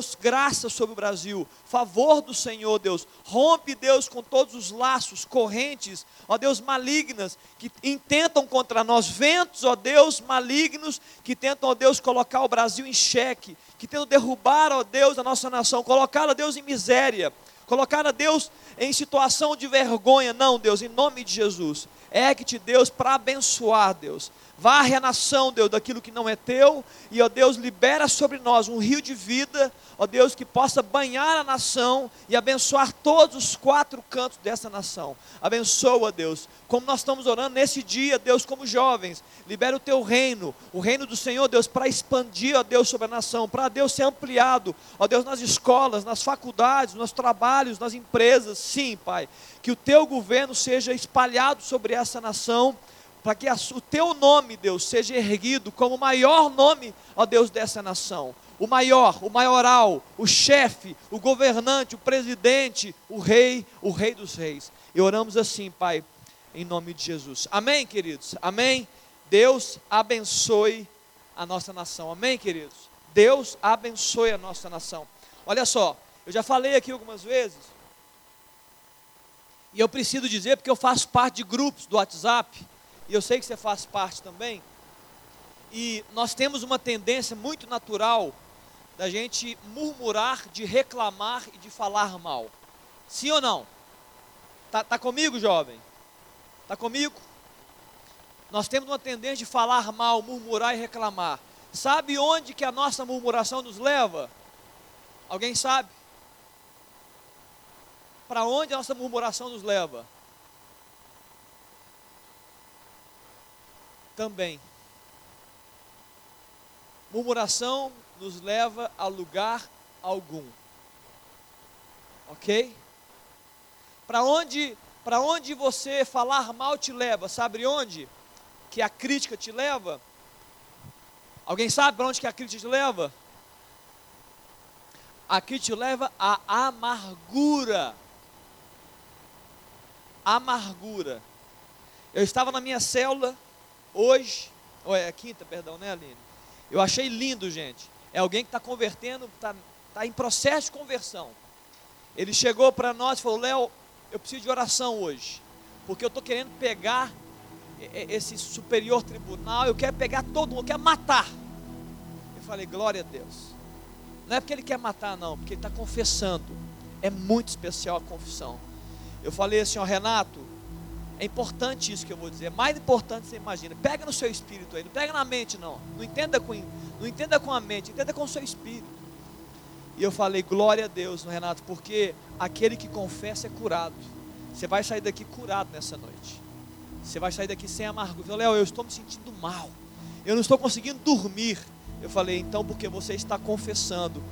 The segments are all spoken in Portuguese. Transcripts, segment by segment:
Deus, graça sobre o Brasil, favor do Senhor, Deus. Rompe, Deus, com todos os laços, correntes, ó Deus, malignas, que intentam contra nós, ventos, ó Deus, malignos, que tentam, ó Deus, colocar o Brasil em xeque, que tentam derrubar, ó Deus, a nossa nação, colocar, ó Deus, em miséria, colocar, ó Deus, em situação de vergonha. Não, Deus, em nome de Jesus. É que te Deus para abençoar, Deus Varre a nação, Deus, daquilo que não é teu, e, ó Deus, libera sobre nós um rio de vida, ó Deus, que possa banhar a nação e abençoar todos os quatro cantos dessa nação. Abençoa, Deus, como nós estamos orando nesse dia, Deus, como jovens, libera o teu reino, o reino do Senhor, Deus, para expandir, ó Deus, sobre a nação, para Deus ser ampliado, ó Deus, nas escolas, nas faculdades, nos trabalhos, nas empresas, sim, Pai, que o teu governo seja espalhado sobre essa nação para que o teu nome, Deus, seja erguido como o maior nome, ó Deus, dessa nação. O maior, o maioral, o chefe, o governante, o presidente, o rei, o rei dos reis. E oramos assim, Pai, em nome de Jesus. Amém, queridos? Amém? Deus abençoe a nossa nação. Amém, queridos? Deus abençoe a nossa nação. Olha só, eu já falei aqui algumas vezes, e eu preciso dizer porque eu faço parte de grupos do WhatsApp e eu sei que você faz parte também, e nós temos uma tendência muito natural da gente murmurar, de reclamar e de falar mal. Sim ou não? Tá, tá comigo, jovem? Tá comigo? Nós temos uma tendência de falar mal, murmurar e reclamar. Sabe onde que a nossa murmuração nos leva? Alguém sabe? Para onde a nossa murmuração nos leva? também. Murmuração nos leva a lugar algum. Ok? Para onde, para onde você falar mal te leva? Sabe onde? Que a crítica te leva? Alguém sabe para onde que a crítica te leva? A crítica te leva à amargura. Amargura. Eu estava na minha célula hoje, ou é quinta, perdão, né, Aline? Eu achei lindo, gente. É alguém que está convertendo, está tá em processo de conversão. Ele chegou para nós e falou: Léo, eu preciso de oração hoje, porque eu estou querendo pegar esse superior tribunal, eu quero pegar todo mundo, eu quero matar. Eu falei: glória a Deus. Não é porque ele quer matar, não, porque ele está confessando. É muito especial a confissão. Eu falei assim, ó, Renato, é importante isso que eu vou dizer. É mais importante você imagina. Pega no seu espírito aí. Não pega na mente, não. Não entenda com, não entenda com a mente. Entenda com o seu espírito. E eu falei, glória a Deus, Renato, porque aquele que confessa é curado. Você vai sair daqui curado nessa noite. Você vai sair daqui sem amargura. Eu Léo, eu estou me sentindo mal. Eu não estou conseguindo dormir. Eu falei, então, porque você está confessando,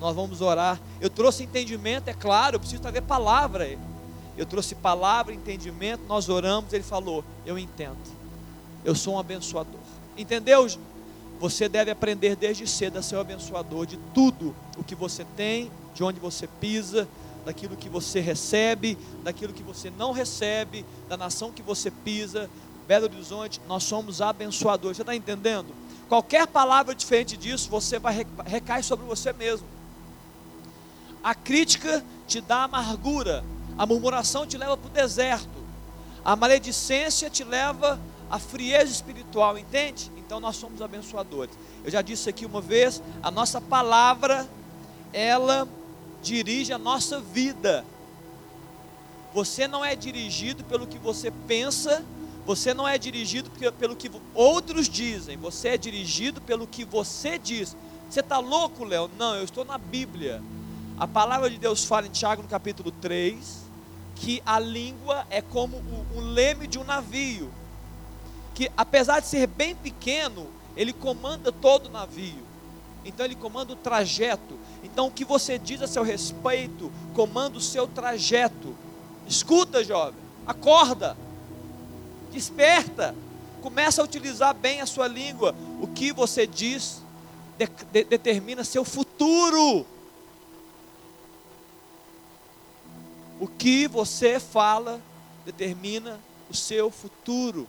nós vamos orar. Eu trouxe entendimento, é claro, eu preciso trazer palavra. Eu trouxe palavra, entendimento, nós oramos, ele falou: Eu entendo, eu sou um abençoador. Entendeu? Você deve aprender desde cedo a ser um abençoador de tudo o que você tem, de onde você pisa, daquilo que você recebe, daquilo que você não recebe, da nação que você pisa. Belo Horizonte, nós somos abençoadores. Você está entendendo? Qualquer palavra diferente disso, você vai recair sobre você mesmo. A crítica te dá amargura, a murmuração te leva para o deserto. A maledicência te leva à frieza espiritual, entende? Então nós somos abençoadores. Eu já disse aqui uma vez, a nossa palavra, ela dirige a nossa vida. Você não é dirigido pelo que você pensa, você não é dirigido pelo que outros dizem, você é dirigido pelo que você diz. Você está louco, Léo? Não, eu estou na Bíblia. A palavra de Deus fala em Tiago no capítulo 3, que a língua é como o, leme de um navio, que apesar de ser bem pequeno, ele comanda todo o navio. Então ele comanda o trajeto. Então o que você diz a seu respeito comanda o seu trajeto. Escuta, jovem, acorda, desperta, começa a utilizar bem a sua língua. O que você diz de, de, determina seu futuro. O que você fala determina o seu futuro.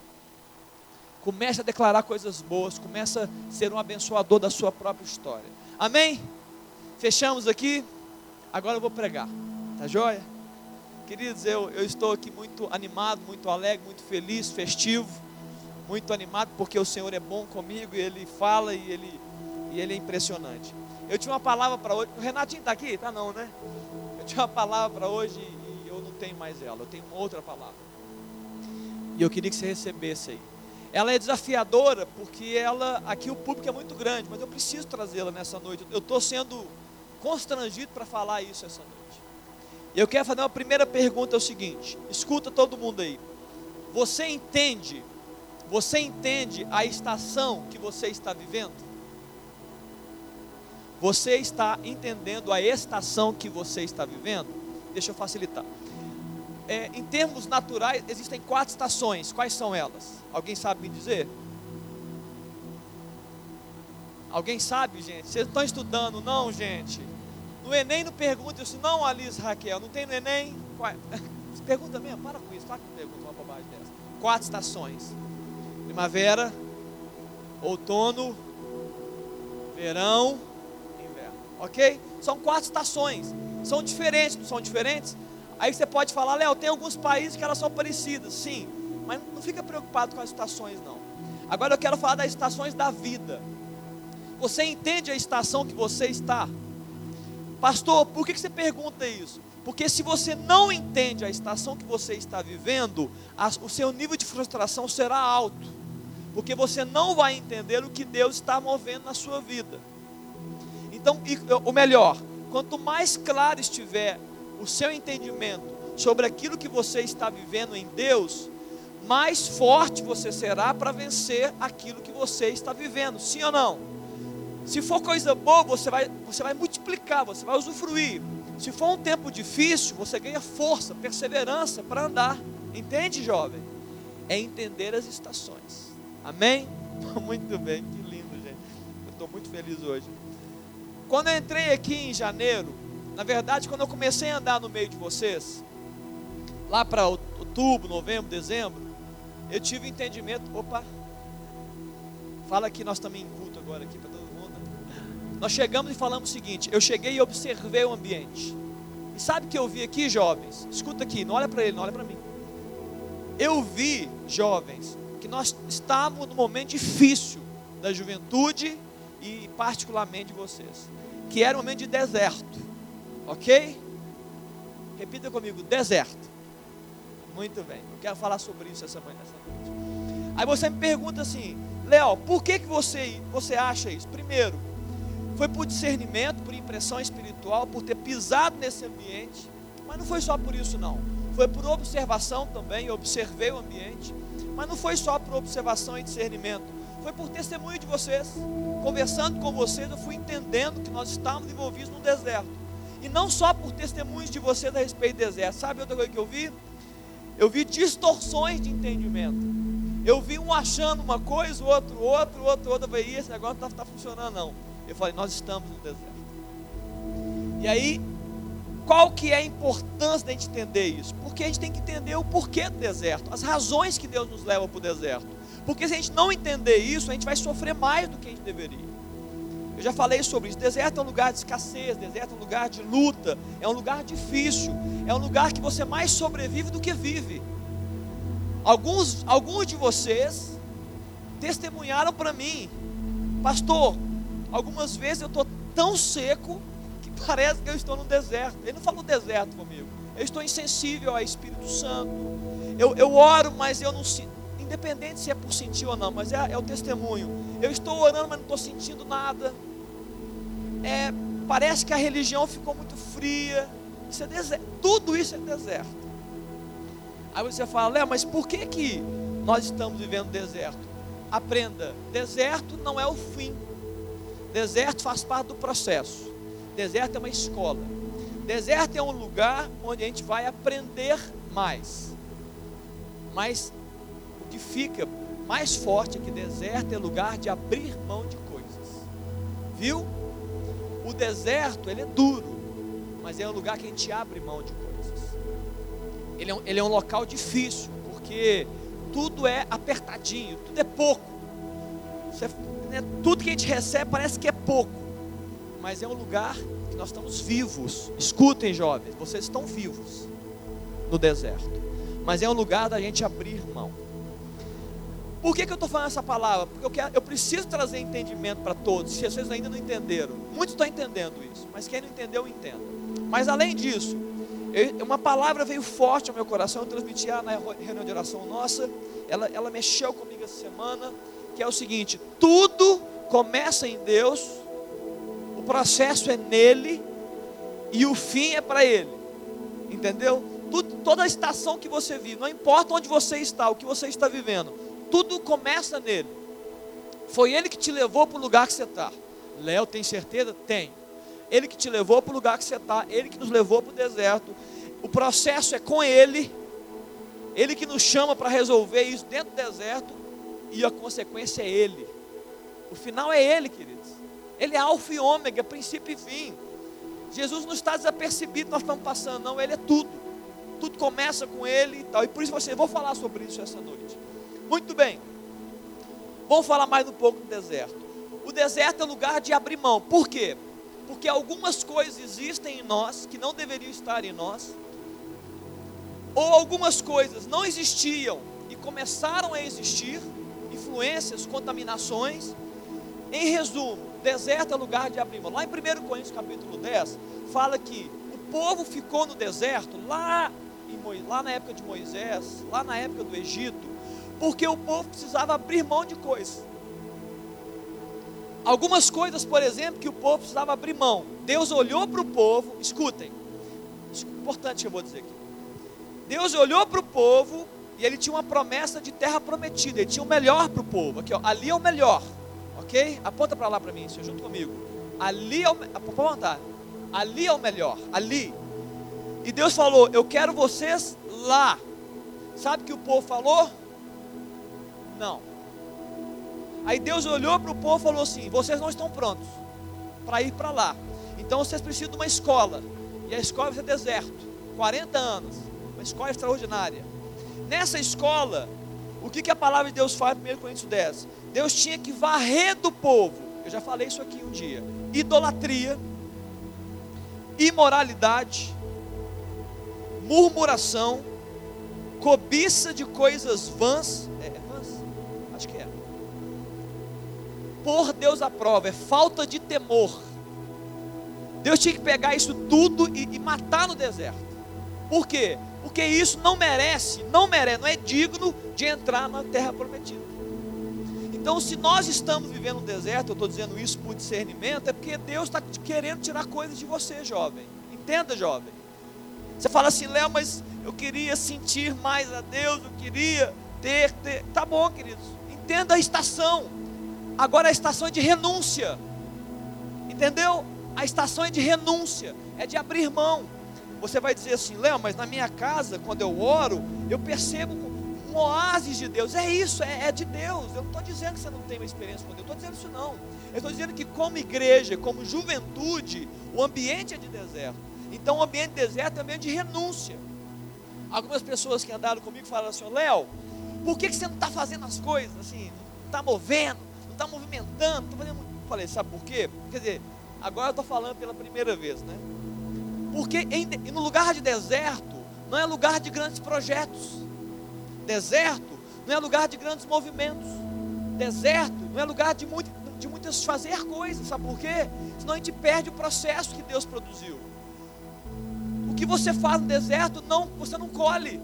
Comece a declarar coisas boas, comece a ser um abençoador da sua própria história. Amém? Fechamos aqui. Agora eu vou pregar. Tá joia? Queridos, eu, eu estou aqui muito animado, muito alegre, muito feliz, festivo, muito animado, porque o Senhor é bom comigo e Ele fala e Ele, e ele é impressionante. Eu tinha uma palavra para hoje. O Renatinho está aqui? Tá não, né? Eu tinha uma palavra para hoje tenho mais ela. Eu tenho outra palavra. E eu queria que você recebesse aí. Ela é desafiadora porque ela, aqui o público é muito grande, mas eu preciso trazê-la nessa noite. Eu estou sendo constrangido para falar isso essa noite. E eu quero fazer uma primeira pergunta: é o seguinte, escuta todo mundo aí. Você entende, você entende a estação que você está vivendo? Você está entendendo a estação que você está vivendo? Deixa eu facilitar. É, em termos naturais, existem quatro estações. Quais são elas? Alguém sabe me dizer? Alguém sabe, gente? Vocês estão estudando, não, gente? No Enem não pergunta isso, não, Alice Raquel. Não tem no Enem? Pergunta mesmo? Para com isso. Para que pergunta uma bobagem dessa. Quatro estações: primavera, outono, verão, inverno. Ok? São quatro estações. São diferentes, não são diferentes? Aí você pode falar, Léo, tem alguns países que elas são parecidas. Sim, mas não fica preocupado com as estações, não. Agora eu quero falar das estações da vida. Você entende a estação que você está? Pastor, por que você pergunta isso? Porque se você não entende a estação que você está vivendo, o seu nível de frustração será alto. Porque você não vai entender o que Deus está movendo na sua vida. Então, o melhor, quanto mais claro estiver o seu entendimento sobre aquilo que você está vivendo em Deus, mais forte você será para vencer aquilo que você está vivendo. Sim ou não? Se for coisa boa, você vai, você vai multiplicar, você vai usufruir. Se for um tempo difícil, você ganha força, perseverança para andar. Entende, jovem? É entender as estações. Amém? Muito bem, que lindo, gente. Eu estou muito feliz hoje. Quando eu entrei aqui em janeiro, na verdade, quando eu comecei a andar no meio de vocês, lá para outubro, novembro, dezembro, eu tive entendimento. Opa! Fala que nós também em culto agora aqui para nós chegamos e falamos o seguinte: eu cheguei e observei o ambiente. E sabe o que eu vi aqui, jovens? Escuta aqui, não olha para ele, não olha para mim. Eu vi, jovens, que nós estávamos num momento difícil da juventude e particularmente de vocês, que era um momento de deserto, ok? Repita comigo, deserto. Muito bem, eu quero falar sobre isso essa manhã, essa noite. Aí você me pergunta assim, Léo, por que, que você, você acha isso? Primeiro, foi por discernimento, por impressão espiritual, por ter pisado nesse ambiente. Mas não foi só por isso, não. Foi por observação também. Eu observei o ambiente. Mas não foi só por observação e discernimento. Foi por testemunho de vocês. Conversando com vocês, eu fui entendendo que nós estávamos envolvidos no deserto. E não só por testemunhos de vocês a respeito do deserto. Sabe outra coisa que eu vi? Eu vi distorções de entendimento. Eu vi um achando uma coisa, o outro, outro, outro, outro. Eu falei, esse negócio não está tá funcionando, não. Eu falei, nós estamos no deserto. E aí, qual que é a importância da gente entender isso? Porque a gente tem que entender o porquê do deserto, as razões que Deus nos leva para o deserto. Porque se a gente não entender isso, a gente vai sofrer mais do que a gente deveria. Eu já falei sobre isso. Deserto é um lugar de escassez, deserto é um lugar de luta, é um lugar difícil, é um lugar que você mais sobrevive do que vive. Alguns, alguns de vocês testemunharam para mim, pastor, Algumas vezes eu estou tão seco que parece que eu estou no deserto. Ele não falou deserto comigo. Eu estou insensível ao Espírito Santo. Eu, eu oro, mas eu não sinto. Independente se é por sentir ou não, mas é, é o testemunho. Eu estou orando, mas não estou sentindo nada. É, parece que a religião ficou muito fria. Isso é deserto. Tudo isso é deserto. Aí você fala, Léo, mas por que, que nós estamos vivendo deserto? Aprenda, deserto não é o fim. Deserto faz parte do processo. Deserto é uma escola. Deserto é um lugar onde a gente vai aprender mais. Mas que fica mais forte que deserto é lugar de abrir mão de coisas. Viu? O deserto, ele é duro, mas é um lugar que a gente abre mão de coisas. Ele é um, ele é um local difícil, porque tudo é apertadinho, tudo é pouco. Você né, tudo que a gente recebe parece que é pouco, mas é um lugar que nós estamos vivos. Escutem, jovens, vocês estão vivos no deserto. Mas é um lugar da gente abrir mão. Por que, que eu estou falando essa palavra? Porque eu, quero, eu preciso trazer entendimento para todos. Se vocês ainda não entenderam, muitos estão entendendo isso, mas quem não entendeu, entenda. Mas além disso, eu, uma palavra veio forte ao meu coração, eu transmiti na reunião de oração nossa, ela, ela mexeu comigo essa semana, que é o seguinte: tudo começa em Deus, o processo é nele e o fim é para ele. Entendeu? Tudo, toda a estação que você vive, não importa onde você está, o que você está vivendo, tudo começa nele. Foi ele que te levou para o lugar que você está. Léo, tem certeza? Tem. Ele que te levou para o lugar que você está, ele que nos levou para o deserto. O processo é com ele, ele que nos chama para resolver isso dentro do deserto, e a consequência é ele. O final é ele, queridos. Ele é alfa e ômega, princípio e fim. Jesus não está desapercebido, nós estamos passando, não, ele é tudo. Tudo começa com ele e tal. E por isso você, vou falar sobre isso essa noite. Muito bem. Vamos falar mais um pouco do deserto. O deserto é lugar de abrir mão. Por quê? Porque algumas coisas existem em nós que não deveriam estar em nós. Ou algumas coisas não existiam e começaram a existir, influências, contaminações. Em resumo, deserto é lugar de abrir mão. Lá em 1 Coríntios capítulo 10, fala que o povo ficou no deserto lá, em, lá na época de Moisés, lá na época do Egito, porque o povo precisava abrir mão de coisas. Algumas coisas, por exemplo, que o povo precisava abrir mão. Deus olhou para o povo, escutem, importante que eu vou dizer aqui. Deus olhou para o povo e ele tinha uma promessa de terra prometida, ele tinha o melhor para o povo. Aqui, ó, ali é o melhor, ok? Aponta para lá para mim, senhor, junto comigo. Ali é o, apontar. Ali é o melhor, ali. E Deus falou: Eu quero vocês lá. Sabe o que o povo falou? Não. Aí Deus olhou para o povo e falou assim: vocês não estão prontos para ir para lá. Então vocês precisam de uma escola. E a escola vai ser deserto. 40 anos. Uma escola extraordinária. Nessa escola, o que, que a palavra de Deus faz em 1 Coríntios 10? Deus tinha que varrer do povo. Eu já falei isso aqui um dia. Idolatria, imoralidade, murmuração, cobiça de coisas vãs pôr Deus à prova, é falta de temor. Deus tinha que pegar isso tudo e, e matar no deserto. Por quê? Porque isso não merece, não merece, não é digno de entrar na terra prometida. Então, se nós estamos vivendo um deserto, eu estou dizendo isso por discernimento, é porque Deus está querendo tirar coisas de você, jovem. Entenda, jovem. Você fala assim, Léo, mas eu queria sentir mais a Deus, eu queria ter, ter. Tá bom, queridos. Entenda a estação. Agora a estação é de renúncia. Entendeu? A estação é de renúncia, é de abrir mão. Você vai dizer assim, Léo, mas na minha casa, quando eu oro, eu percebo um oásis de Deus. É isso, é, é de Deus. Eu não estou dizendo que você não tem uma experiência com Deus, eu estou dizendo isso não. Eu estou dizendo que como igreja, como juventude, o ambiente é de deserto. Então o ambiente de deserto é ambiente de renúncia. Algumas pessoas que andaram comigo falaram assim, Léo, por que, que você não está fazendo as coisas assim, não está movendo? Está movimentando, está fazendo. Falei, sabe por quê? Quer dizer, agora eu estou falando pela primeira vez, né? Porque em, no lugar de deserto, não é lugar de grandes projetos. Deserto não é lugar de grandes movimentos. Deserto não é lugar de, muito, de muitas fazer coisas, sabe por quê? Senão a gente perde o processo que Deus produziu. O que você faz no deserto, não, você não colhe.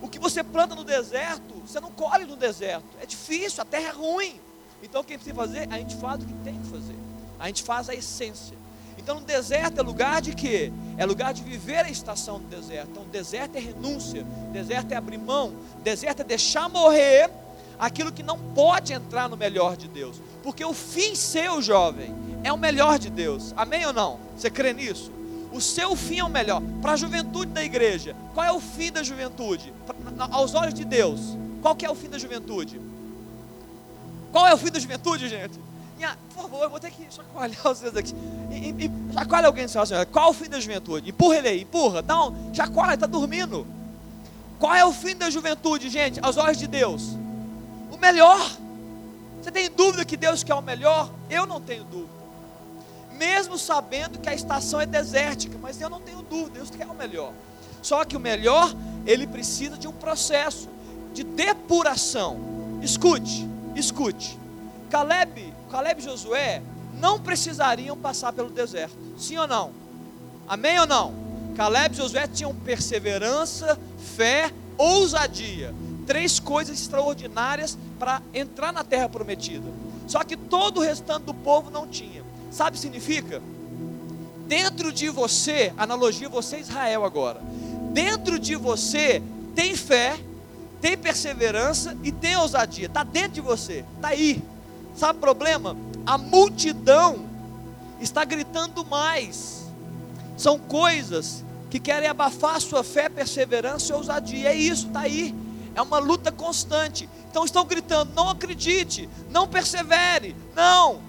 O que você planta no deserto, você não colhe no deserto. É difícil, a terra é ruim. Então o que precisa fazer? A gente faz o que tem que fazer. A gente faz a essência. Então, deserto é lugar de quê? É lugar de viver a estação do deserto. Então, deserto é renúncia, deserto é abrir mão, deserto é deixar morrer aquilo que não pode entrar no melhor de Deus. Porque o fim seu, jovem, é o melhor de Deus. Amém ou não? Você crê nisso? O seu fim é o melhor. Para a juventude da igreja, qual é o fim da juventude? Pra, aos olhos de Deus, qual que é o fim da juventude? Qual é o fim da juventude, gente? Minha, por favor, eu vou ter que chacoalhar vocês aqui. E, e, chacoalha alguém, senhora, senhora. Qual é o fim da juventude? Empurra ele aí, empurra. Não, chacoalha, está dormindo. Qual é o fim da juventude, gente, aos olhos de Deus? O melhor. Você tem dúvida que Deus quer o melhor? Eu não tenho dúvida. mesmo sabendo que a estação é desértica, mas eu não tenho dúvida, Deus quer o melhor. Só que o melhor, ele precisa de um processo de depuração. Escute, escute. Caleb, Caleb e Josué não precisariam passar pelo deserto. Sim ou não? Amém ou não? Caleb e Josué tinham perseverança, fé, ousadia. Três coisas extraordinárias para entrar na terra prometida. Só que todo o restante do povo não tinha. Sabe o que significa? Dentro de você, analogia você Israel agora. Dentro de você tem fé, tem perseverança e tem ousadia. Está dentro de você, está aí. Sabe o problema? A multidão está gritando mais. São coisas que querem abafar sua fé, perseverança e ousadia. É isso, está aí. É uma luta constante. Então estão gritando: não acredite, não persevere, não.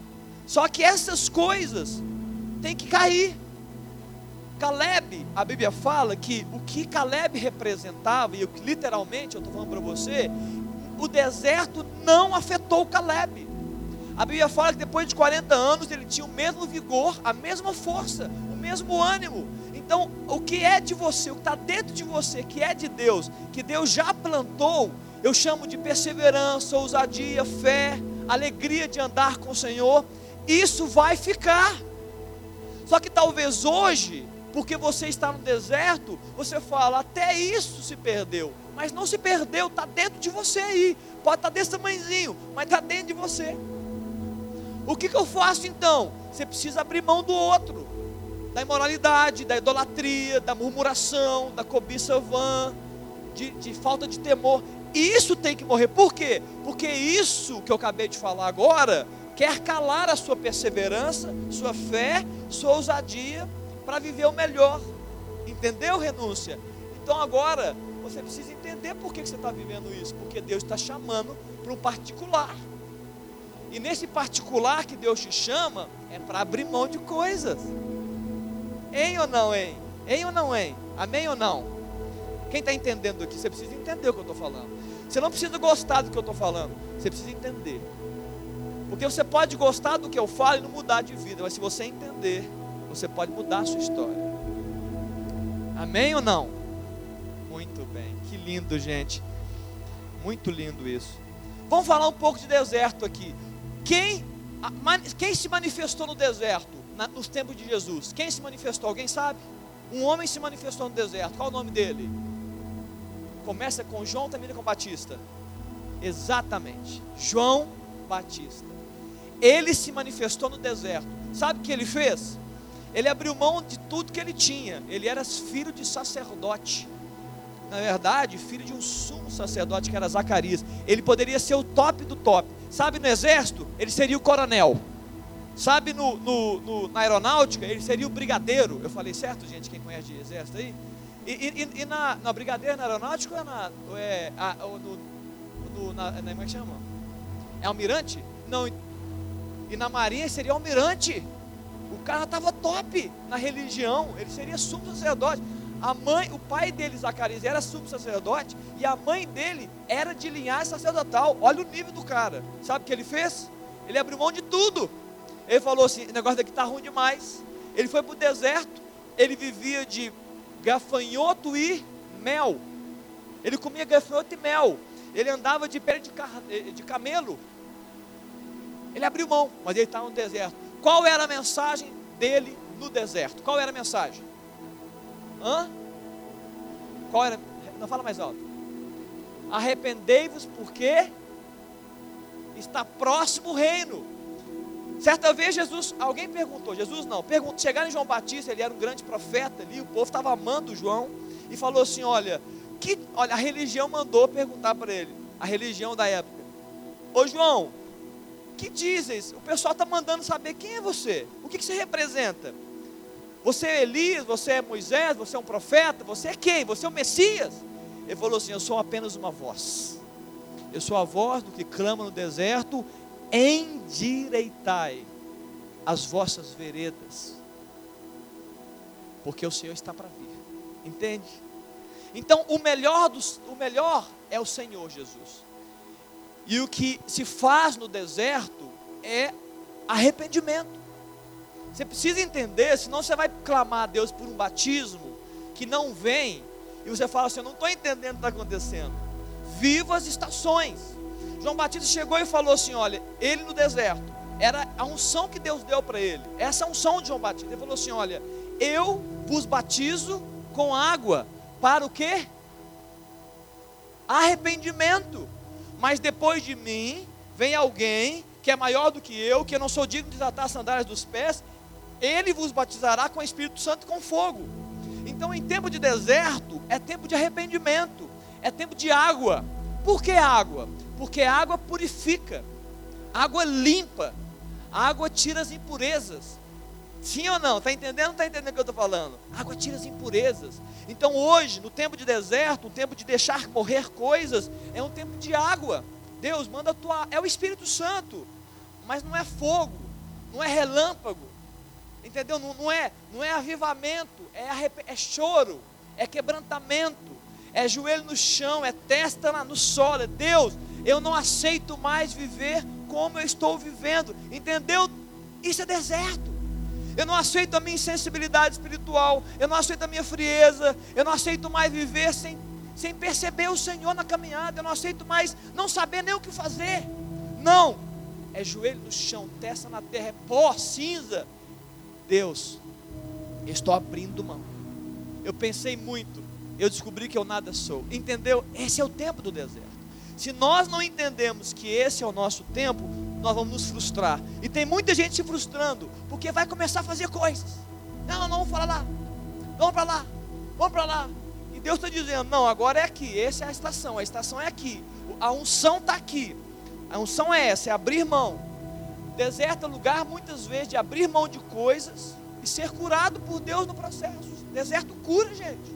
Só que essas coisas têm que cair. Caleb, a Bíblia fala que o que Caleb representava, e eu, literalmente eu estou falando para você, o deserto não afetou Caleb. A Bíblia fala que depois de 40 anos ele tinha o mesmo vigor, a mesma força, o mesmo ânimo. Então, o que é de você, o que está dentro de você, que é de Deus, que Deus já plantou, eu chamo de perseverança, ousadia, fé, alegria de andar com o Senhor. Isso vai ficar. Só que talvez hoje, porque você está no deserto, você fala, até isso se perdeu. Mas não se perdeu, está dentro de você aí. Pode estar tá desse tamanhozinho, mas está dentro de você. O que, que eu faço então? Você precisa abrir mão do outro, da imoralidade, da idolatria, da murmuração, da cobiça vã, de, de falta de temor. Isso tem que morrer. Por quê? Porque isso que eu acabei de falar agora quer calar a sua perseverança, sua fé, sua ousadia para viver o melhor. Entendeu, renúncia? Então agora você precisa entender por que você está vivendo isso. Porque Deus está chamando para um particular. E nesse particular que Deus te chama, é para abrir mão de coisas. Hein ou não, hein? Hein ou não, hein? Amém ou não? Quem está entendendo aqui, você precisa entender o que eu estou falando. Você não precisa gostar do que eu estou falando, você precisa entender. Porque você pode gostar do que eu falo e não mudar de vida, mas se você entender, você pode mudar a sua história. Amém ou não? Muito bem, que lindo, gente. Muito lindo isso. Vamos falar um pouco de deserto aqui. Quem, quem se manifestou no deserto na, nos tempos de Jesus? Quem se manifestou? Alguém sabe? Um homem se manifestou no deserto. Qual o nome dele? Começa com João, termina com Batista. Exatamente. João Batista. Ele se manifestou no deserto. Sabe o que ele fez? Ele abriu mão de tudo que ele tinha. Ele era filho de sacerdote na verdade, filho de um sumo sacerdote que era Zacarias. Ele poderia ser o top do top. Sabe, no exército, ele seria o coronel. Sabe, no, no, no na aeronáutica, ele seria o brigadeiro. Eu falei certo, gente, quem conhece de exército aí? E, e, e na, na brigadeiro, na aeronáutica ou é na. Ou é, a, ou no, no, na, na, como é que chama? É almirante? Não. E na marinha seria almirante. O cara estava top na religião. Ele seria sumo sacerdote. A mãe, o pai dele, Zacarias, era sumo sacerdote e a mãe dele era de linhagem sacerdotal. Olha o nível do cara. Sabe o que ele fez? Ele abriu mão de tudo. Ele falou assim: o negócio daqui está ruim demais. Ele foi para o deserto. Ele vivia de gafanhoto e mel. Ele comia gafanhoto e mel. Ele andava de pele de, eh, de camelo. Ele abriu mão, mas ele estava no deserto. Qual era a mensagem dele no deserto? Qual era a mensagem? Hã? Qual era? Não fala mais alto. Arrependei-vos porque está próximo o reino. Certa vez Jesus, alguém perguntou, Jesus não, perguntou, chegaram em João Batista, ele era um grande profeta ali, o povo estava amando João e falou assim: olha, que, olha, a religião mandou perguntar para ele, a religião da época. Ô João, que dizes? O pessoal está mandando saber quem é você, o que, que você representa? Você é Elias, você é Moisés, você é um profeta, você é quem? Você é o Messias? Ele falou assim: Eu sou apenas uma voz. Eu sou a voz do que clama no deserto: endireitai as vossas veredas, porque o Senhor está para vir. Entende? Então, o melhor, dos, o melhor é o Senhor Jesus. E o que se faz no deserto é arrependimento. Você precisa entender, senão você vai clamar a Deus por um batismo que não vem, e você fala assim: Eu não estou entendendo o que está acontecendo. Viva as estações. João Batista chegou e falou assim: Olha, ele no deserto, era a unção que Deus deu para ele, essa é unção de João Batista. Ele falou assim: Olha, eu vos batizo com água, para o quê? Arrependimento. Mas depois de mim vem alguém que é maior do que eu, que eu não sou digno de desatar as sandálias dos pés, ele vos batizará com o Espírito Santo e com fogo. Então, em tempo de deserto, é tempo de arrependimento, é tempo de água. Por que água? Porque água purifica, água limpa, água tira as impurezas. Sim ou não? Está entendendo ou está entendendo o que eu estou falando? Água tira as impurezas. Então hoje, no tempo de deserto, um tempo de deixar morrer coisas, é um tempo de água. Deus manda atuar. É o Espírito Santo. Mas não é fogo, não é relâmpago. Entendeu? Não, não é, não é avivamento, é, arrep... é choro, é quebrantamento, é joelho no chão, é testa no solo. É Deus, eu não aceito mais viver como eu estou vivendo. Entendeu? Isso é deserto. Eu não aceito a minha insensibilidade espiritual, eu não aceito a minha frieza, eu não aceito mais viver sem, sem perceber o Senhor na caminhada, eu não aceito mais não saber nem o que fazer. Não, é joelho no chão, testa na terra, é pó, cinza. Deus, eu estou abrindo mão. Eu pensei muito, eu descobri que eu nada sou. Entendeu? Esse é o tempo do deserto. Se nós não entendemos que esse é o nosso tempo, nós vamos nos frustrar. E tem muita gente se frustrando, porque vai começar a fazer coisas. Não, não, vamos para lá. Vamos para lá. Vamos para lá. E Deus está dizendo: não, agora é aqui. Essa é a estação. A estação é aqui. A unção está aqui. A unção é essa: é abrir mão. Deserto é lugar, muitas vezes, de abrir mão de coisas e ser curado por Deus no processo. Deserto cura, gente.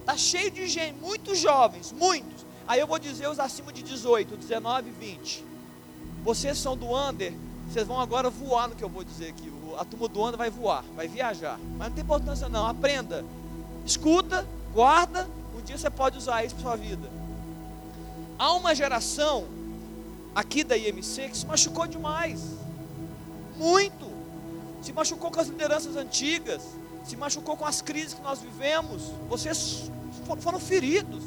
Está cheio de gente, muitos jovens, muitos. Aí eu vou dizer os acima de 18, 19, 20 vocês são do under, vocês vão agora voar no que eu vou dizer aqui. A turma do under vai voar, vai viajar. Mas não tem importância não, aprenda. Escuta, guarda, um dia você pode usar isso para sua vida. Há uma geração aqui da IMC que se machucou demais. Muito. Se machucou com as lideranças antigas, se machucou com as crises que nós vivemos. Vocês foram feridos.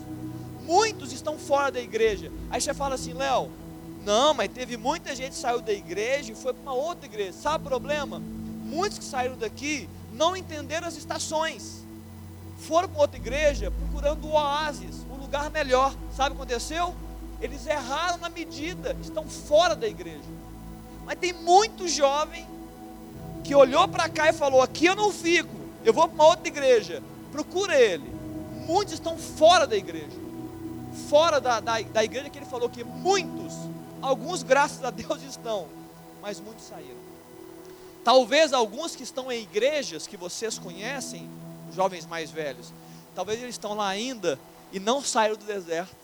Muitos estão fora da igreja. Aí você fala assim, Léo, não, mas teve muita gente que saiu da igreja e foi para uma outra igreja. Sabe o problema? Muitos que saíram daqui não entenderam as estações. Foram para outra igreja procurando o oásis, um lugar melhor. Sabe o que aconteceu? Eles erraram na medida, estão fora da igreja. Mas tem muito jovem que olhou para cá e falou: aqui eu não fico, eu vou para uma outra igreja. Procura ele. Muitos estão fora da igreja. Fora da, da, da igreja que ele falou que muitos Alguns, graças a Deus, estão, mas muitos saíram. Talvez alguns que estão em igrejas que vocês conhecem, jovens mais velhos, talvez eles estão lá ainda e não saíram do deserto,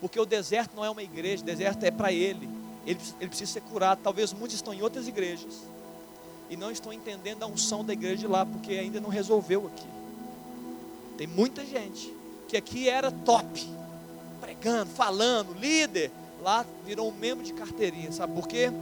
porque o deserto não é uma igreja, o deserto é para ele. ele, ele precisa ser curado. Talvez muitos estão em outras igrejas e não estão entendendo a unção da igreja de lá, porque ainda não resolveu aqui. Tem muita gente que aqui era top, pregando, falando, líder, lá virou um membro de carteirinha, sabe por quê?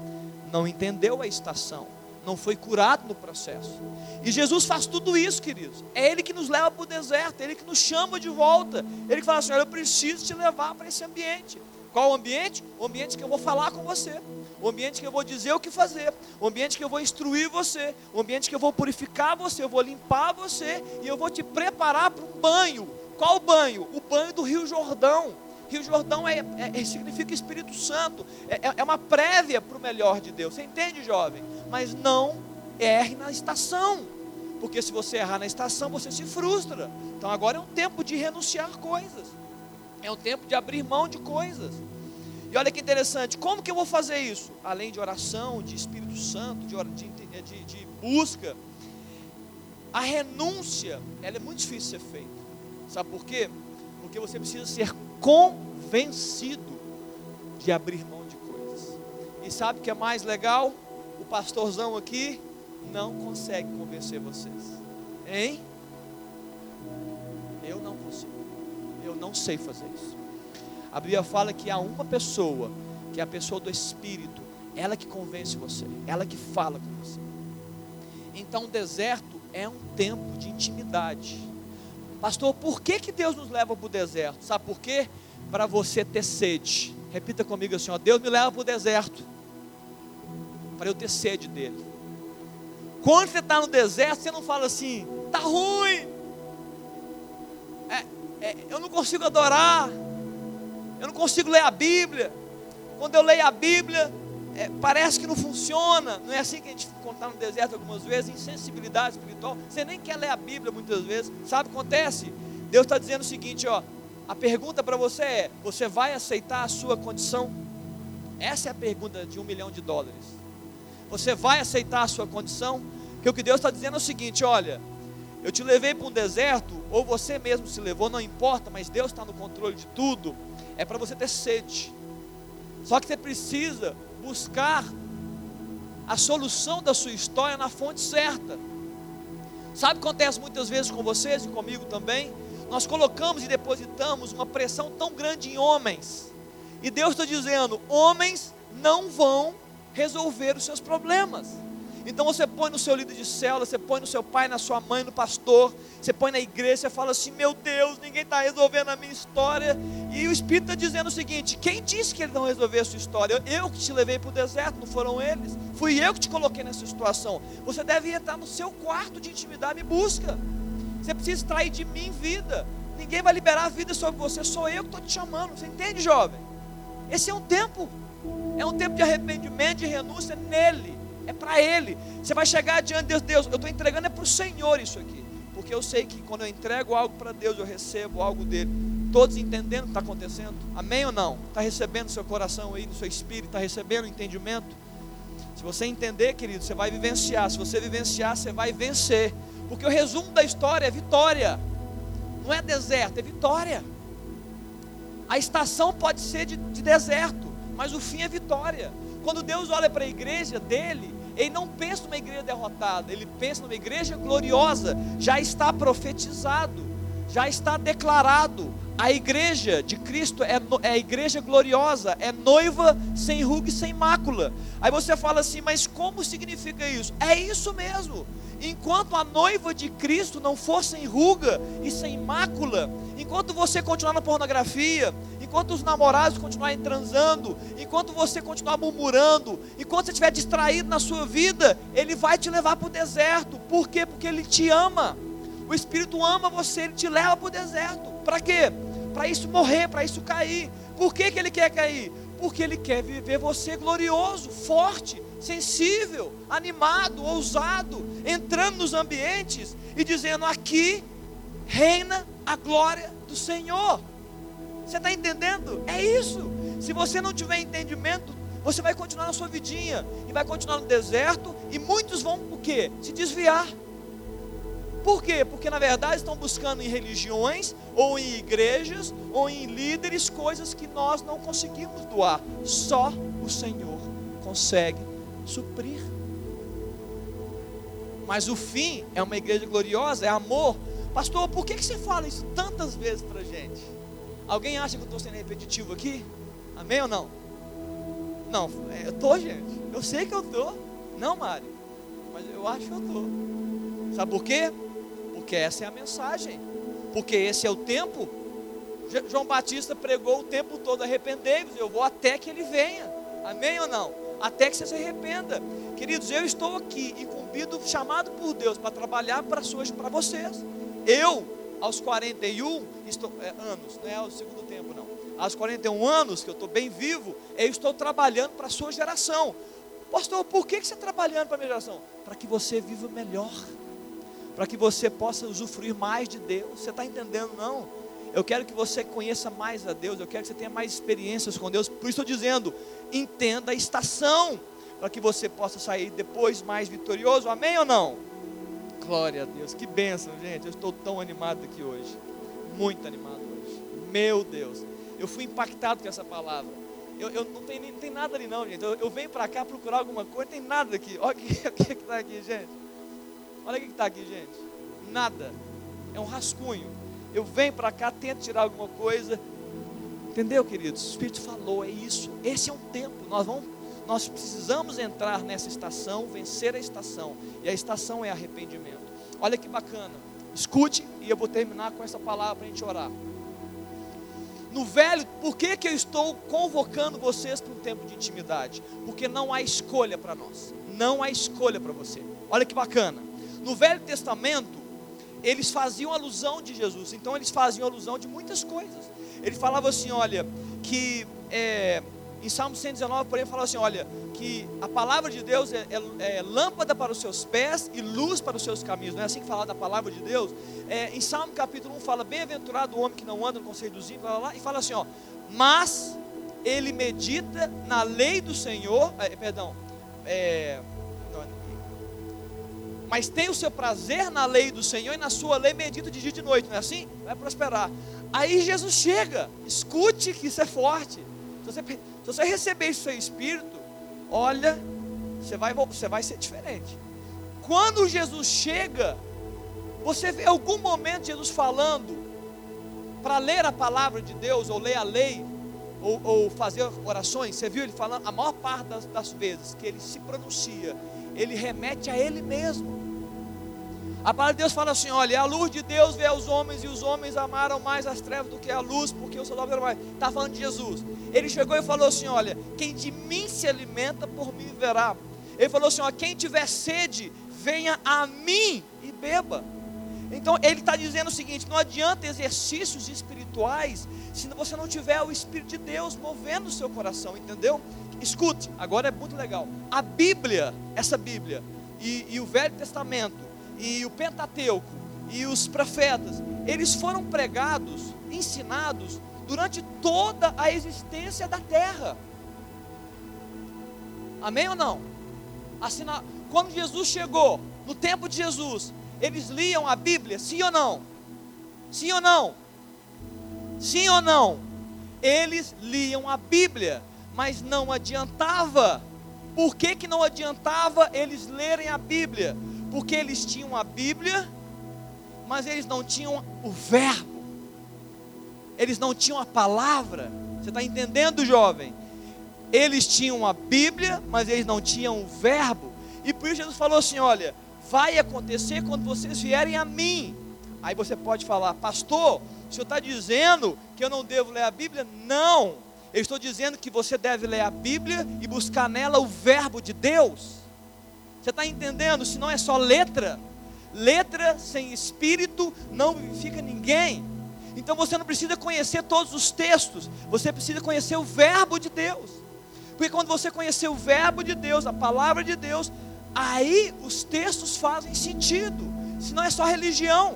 Não entendeu a estação, não foi curado no processo. E Jesus faz tudo isso, queridos. É Ele que nos leva para o deserto, é Ele que nos chama de volta. Ele que fala assim: eu preciso te levar para esse ambiente. Qual o ambiente? O ambiente que eu vou falar com você, o ambiente que eu vou dizer o que fazer, o ambiente que eu vou instruir você, o ambiente que eu vou purificar você, eu vou limpar você e eu vou te preparar para um banho. Qual banho? O banho do Rio Jordão. Rio Jordão é, é, é, significa Espírito Santo, é, é, é uma prévia para o melhor de Deus. Você entende, jovem? Mas não erre na estação, porque se você errar na estação, você se frustra. Então agora é um tempo de renunciar coisas, é um tempo de abrir mão de coisas. E olha que interessante, como que eu vou fazer isso? Além de oração, de Espírito Santo, de, de, de, de busca, a renúncia, ela é muito difícil de ser feita. Sabe por quê? Porque você precisa ser convencido de abrir mão de coisas. E sabe o que é mais legal? O pastorzão aqui não consegue convencer vocês. Hein? Eu não consigo. Eu não sei fazer isso. A Bíblia fala que há uma pessoa, que é a pessoa do Espírito, ela que convence você, ela que fala com você. Então o deserto é um tempo de intimidade. Pastor, por que, que Deus nos leva para o deserto? Sabe por quê? Para você ter sede. Repita comigo assim: ó, Deus me leva para o deserto. Para eu ter sede dele. Quando você está no deserto, você não fala assim, tá ruim. É, é, eu não consigo adorar. Eu não consigo ler a Bíblia. Quando eu leio a Bíblia, é, parece que não funciona. Não é assim que a gente está no deserto algumas vezes, insensibilidade espiritual. Você nem quer ler a Bíblia muitas vezes. Sabe o que acontece? Deus está dizendo o seguinte, ó. A pergunta para você é: você vai aceitar a sua condição? Essa é a pergunta de um milhão de dólares. Você vai aceitar a sua condição? Porque o que Deus está dizendo é o seguinte: olha, eu te levei para um deserto, ou você mesmo se levou, não importa, mas Deus está no controle de tudo. É para você ter sede. Só que você precisa buscar a solução da sua história na fonte certa. Sabe o que acontece muitas vezes com vocês e comigo também? Nós colocamos e depositamos uma pressão tão grande em homens. E Deus está dizendo: homens não vão resolver os seus problemas. Então você põe no seu líder de célula, você põe no seu pai, na sua mãe, no pastor, você põe na igreja, você fala assim: Meu Deus, ninguém está resolvendo a minha história. E o Espírito está dizendo o seguinte: Quem disse que ele não resolveu a sua história? Eu que te levei para o deserto, não foram eles. Fui eu que te coloquei nessa situação. Você deve entrar no seu quarto de intimidade e busca. Você precisa extrair de mim vida. Ninguém vai liberar a vida sobre você, sou eu que estou te chamando. Você entende, jovem? Esse é um tempo. É um tempo de arrependimento, de renúncia nele é para Ele. Você vai chegar diante de Deus, eu estou entregando é para o Senhor isso aqui, porque eu sei que quando eu entrego algo para Deus, eu recebo algo dele. Todos entendendo o que está acontecendo? Amém ou não? Está recebendo seu coração aí, no seu espírito, está recebendo entendimento? Se você entender, querido, você vai vivenciar. Se você vivenciar, você vai vencer. Porque o resumo da história é vitória. Não é deserto, é vitória. A estação pode ser de, de deserto, mas o fim é vitória. Quando Deus olha para a igreja dele, ele não pensa numa igreja derrotada, ele pensa numa igreja gloriosa, já está profetizado, já está declarado. A igreja de Cristo é, é a igreja gloriosa, é noiva sem ruga e sem mácula. Aí você fala assim, mas como significa isso? É isso mesmo. Enquanto a noiva de Cristo não for sem ruga e sem mácula, enquanto você continuar na pornografia, enquanto os namorados continuarem transando, enquanto você continuar murmurando, enquanto você estiver distraído na sua vida, Ele vai te levar para o deserto. Por quê? Porque Ele te ama. O Espírito ama você, Ele te leva para o deserto. Para quê? Para isso morrer, para isso cair. Por que, que Ele quer cair? Porque Ele quer viver você glorioso, forte, sensível, animado, ousado, entrando nos ambientes e dizendo: aqui reina a glória do Senhor. Você está entendendo? É isso. Se você não tiver entendimento, você vai continuar na sua vidinha e vai continuar no deserto e muitos vão o quê? Se desviar. Por quê? Porque na verdade estão buscando em religiões ou em igrejas ou em líderes coisas que nós não conseguimos doar. Só o Senhor consegue suprir. Mas o fim é uma igreja gloriosa, é amor. Pastor, por que, você fala isso tantas vezes para gente? Alguém acha que eu estou sendo repetitivo aqui? Amém ou não? Não, é, eu estou, gente. Eu sei que eu estou. Não, Mari. Mas eu acho que eu estou. Sabe por quê? Porque essa é a mensagem. Porque esse é o tempo. João Batista pregou o tempo todo: arrependei-vos, eu vou até que ele venha. Amém ou não? Até que você se arrependa. Queridos, eu estou aqui incumbido, chamado por Deus para trabalhar para vocês. Eu aos 41 estou, é, anos, não é ao segundo tempo, não. Aos 41 anos, que eu estou bem vivo, eu estou trabalhando para a sua geração. Pastor, por que, que você está trabalhando para a minha geração? Para que você viva melhor, para que você possa usufruir mais de Deus. Você está entendendo, não? Eu quero que você conheça mais a Deus, eu quero que você tenha mais experiências com Deus. Por isso estou dizendo, entenda a estação, para que você possa sair depois mais vitorioso. Amém ou não? Glória a Deus, que bênção, gente. Eu estou tão animado aqui hoje. Muito animado hoje. Meu Deus. Eu fui impactado com essa palavra. Eu, eu não, tem, não tem nada ali não, gente. Eu, eu venho para cá procurar alguma coisa, não tem nada aqui. Olha o que está aqui, gente. Olha o que está aqui, gente. Nada. É um rascunho. Eu venho para cá, tento tirar alguma coisa. Entendeu, queridos? O Espírito falou, é isso. Esse é um tempo. Nós vamos nós precisamos entrar nessa estação, vencer a estação, e a estação é arrependimento. Olha que bacana, escute e eu vou terminar com essa palavra para a gente orar. No velho, por que, que eu estou convocando vocês para um tempo de intimidade? Porque não há escolha para nós, não há escolha para você. Olha que bacana, no Velho Testamento, eles faziam alusão de Jesus, então eles faziam alusão de muitas coisas. Ele falava assim: olha, que é, em Salmo 119, porém, fala assim: olha, que a palavra de Deus é, é, é, lâmpada para os seus pés e luz para os seus caminhos. Não é assim que fala da palavra de Deus? É, em Salmo capítulo 1 fala: Bem-aventurado o homem que não anda no conselho dos ímpios, lá, e fala assim: ó, mas ele medita na lei do Senhor, é, perdão, é, mas tem o seu prazer na lei do Senhor e na sua lei medita de dia e de noite, não é assim? Vai prosperar. Aí Jesus chega, escute que isso é forte. Se você, se você receber isso seu espírito, olha, você vai, você vai ser diferente. Quando Jesus chega, você vê algum momento Jesus falando para ler a palavra de Deus, ou ler a lei, ou, ou fazer orações, você viu ele falando, a maior parte das, das vezes que ele se pronuncia, ele remete a ele mesmo. A palavra de Deus fala assim: olha, a luz de Deus vê os homens e os homens amaram mais as trevas do que a luz, porque o seu nome era mais. Está falando de Jesus. Ele chegou e falou assim: olha, quem de mim se alimenta, por mim verá. Ele falou assim: ó, quem tiver sede, venha a mim e beba. Então ele está dizendo o seguinte: não adianta exercícios espirituais se você não tiver o Espírito de Deus movendo o seu coração, entendeu? Escute, agora é muito legal. A Bíblia, essa Bíblia, e, e o Velho Testamento, e o Pentateuco, e os profetas, eles foram pregados, ensinados durante toda a existência da terra. Amém ou não? Assina... Quando Jesus chegou, no tempo de Jesus, eles liam a Bíblia, sim ou não? Sim ou não? Sim ou não? Eles liam a Bíblia mas não adiantava. Por que, que não adiantava eles lerem a Bíblia? Porque eles tinham a Bíblia, mas eles não tinham o Verbo, eles não tinham a palavra. Você está entendendo, jovem? Eles tinham a Bíblia, mas eles não tinham o Verbo. E por isso Jesus falou assim: olha, vai acontecer quando vocês vierem a mim. Aí você pode falar, pastor, o senhor está dizendo que eu não devo ler a Bíblia? Não. Eu estou dizendo que você deve ler a Bíblia e buscar nela o verbo de Deus. Você está entendendo? Se não é só letra, letra sem espírito não vivifica ninguém. Então você não precisa conhecer todos os textos, você precisa conhecer o verbo de Deus. Porque quando você conhecer o verbo de Deus, a palavra de Deus, aí os textos fazem sentido. Se não é só religião,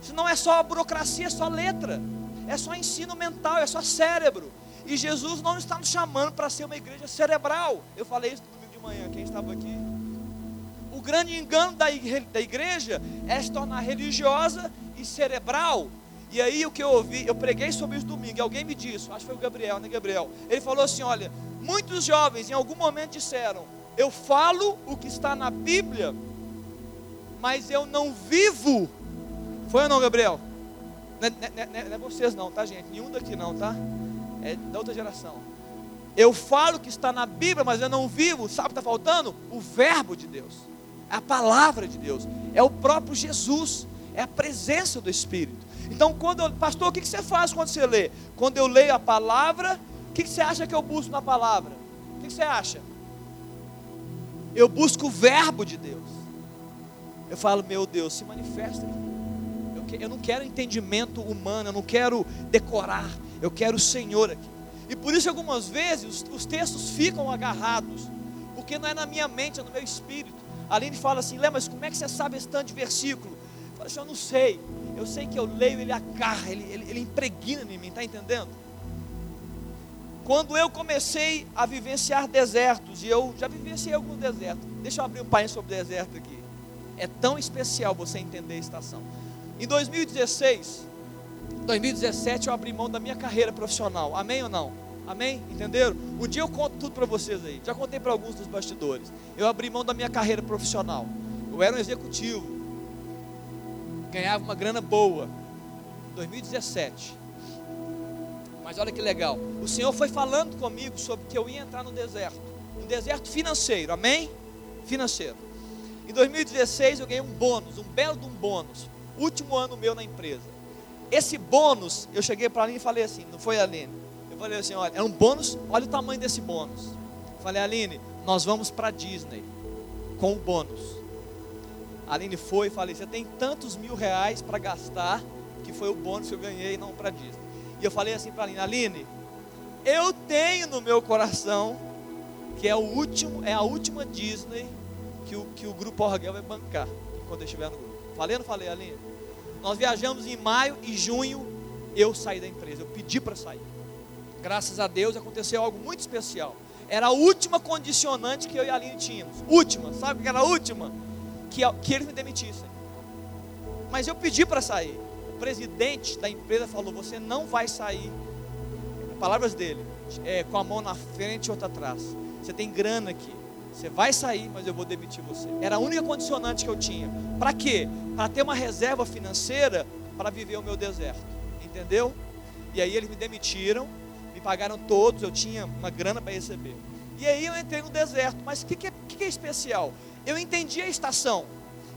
se não é só burocracia, é só letra, é só ensino mental, é só cérebro. E Jesus não está nos chamando para ser uma igreja cerebral. Eu falei isso no domingo de manhã, quem estava aqui. Grande engano da igreja é se tornar religiosa e cerebral. E aí o que eu ouvi, eu preguei sobre isso domingo, e alguém me disse, acho que foi o Gabriel, né Gabriel? Ele falou assim: olha, muitos jovens em algum momento disseram, eu falo o que está na Bíblia, mas eu não vivo. Foi ou não, Gabriel? Não é, não, é, não é, vocês não, tá gente? Nenhum daqui não, tá? é da outra geração. Eu falo que está na Bíblia, mas eu não vivo. Sabe o que está faltando? O verbo de Deus, é a palavra de Deus, é o próprio Jesus, é a presença do Espírito. Então, quando eu, pastor, o que você faz quando você lê? Quando eu leio a palavra, o que você acha que eu busco na palavra? O que você acha? Eu busco o verbo de Deus. Eu falo, meu Deus, se manifesta aqui. Eu não quero entendimento humano, eu não quero decorar, eu quero o Senhor aqui. E por isso, algumas vezes, os, os textos ficam agarrados, porque não é na minha mente, é no meu espírito. Aline fala assim: Lê, mas como é que você sabe esse tanto de versículo? Eu falo assim: Eu não sei. Eu sei que eu leio, ele agarra, ele, ele, ele impregna em mim, está entendendo? Quando eu comecei a vivenciar desertos, e eu já vivenciei alguns desertos, deixa eu abrir um país sobre deserto aqui. É tão especial você entender a estação. Em 2016, 2017 eu abri mão da minha carreira profissional. Amém ou não? Amém? Entenderam? Um dia eu conto tudo para vocês aí. Já contei para alguns dos bastidores. Eu abri mão da minha carreira profissional. Eu era um executivo. Ganhava uma grana boa. 2017. Mas olha que legal. O Senhor foi falando comigo sobre que eu ia entrar no deserto. Um deserto financeiro, amém? Financeiro. Em 2016 eu ganhei um bônus, um belo de um bônus. Último ano meu na empresa. Esse bônus, eu cheguei para a Aline e falei assim, não foi Aline? Eu falei assim, olha, é um bônus, olha o tamanho desse bônus. falei, Aline, nós vamos para Disney com o bônus. A Aline foi e falei, você tem tantos mil reais para gastar, que foi o bônus que eu ganhei, não para Disney. E eu falei assim para a Aline, Aline, eu tenho no meu coração que é o último, é a última Disney que o, que o grupo Orguel vai bancar quando eu estiver no grupo. Falei ou não falei, Aline? Nós viajamos em maio e junho, eu saí da empresa, eu pedi para sair. Graças a Deus aconteceu algo muito especial. Era a última condicionante que eu e a Aline tínhamos. Última, sabe que era a última? Que, que eles me demitissem. Mas eu pedi para sair. O presidente da empresa falou: Você não vai sair. Palavras dele, é, com a mão na frente e outra atrás. Você tem grana aqui. Você vai sair, mas eu vou demitir você. Era a única condicionante que eu tinha. Para quê? Para ter uma reserva financeira para viver o meu deserto. Entendeu? E aí eles me demitiram, pagaram todos, eu tinha uma grana para receber. E aí eu entrei no deserto. Mas o que, que, é, que é especial? Eu entendi a estação.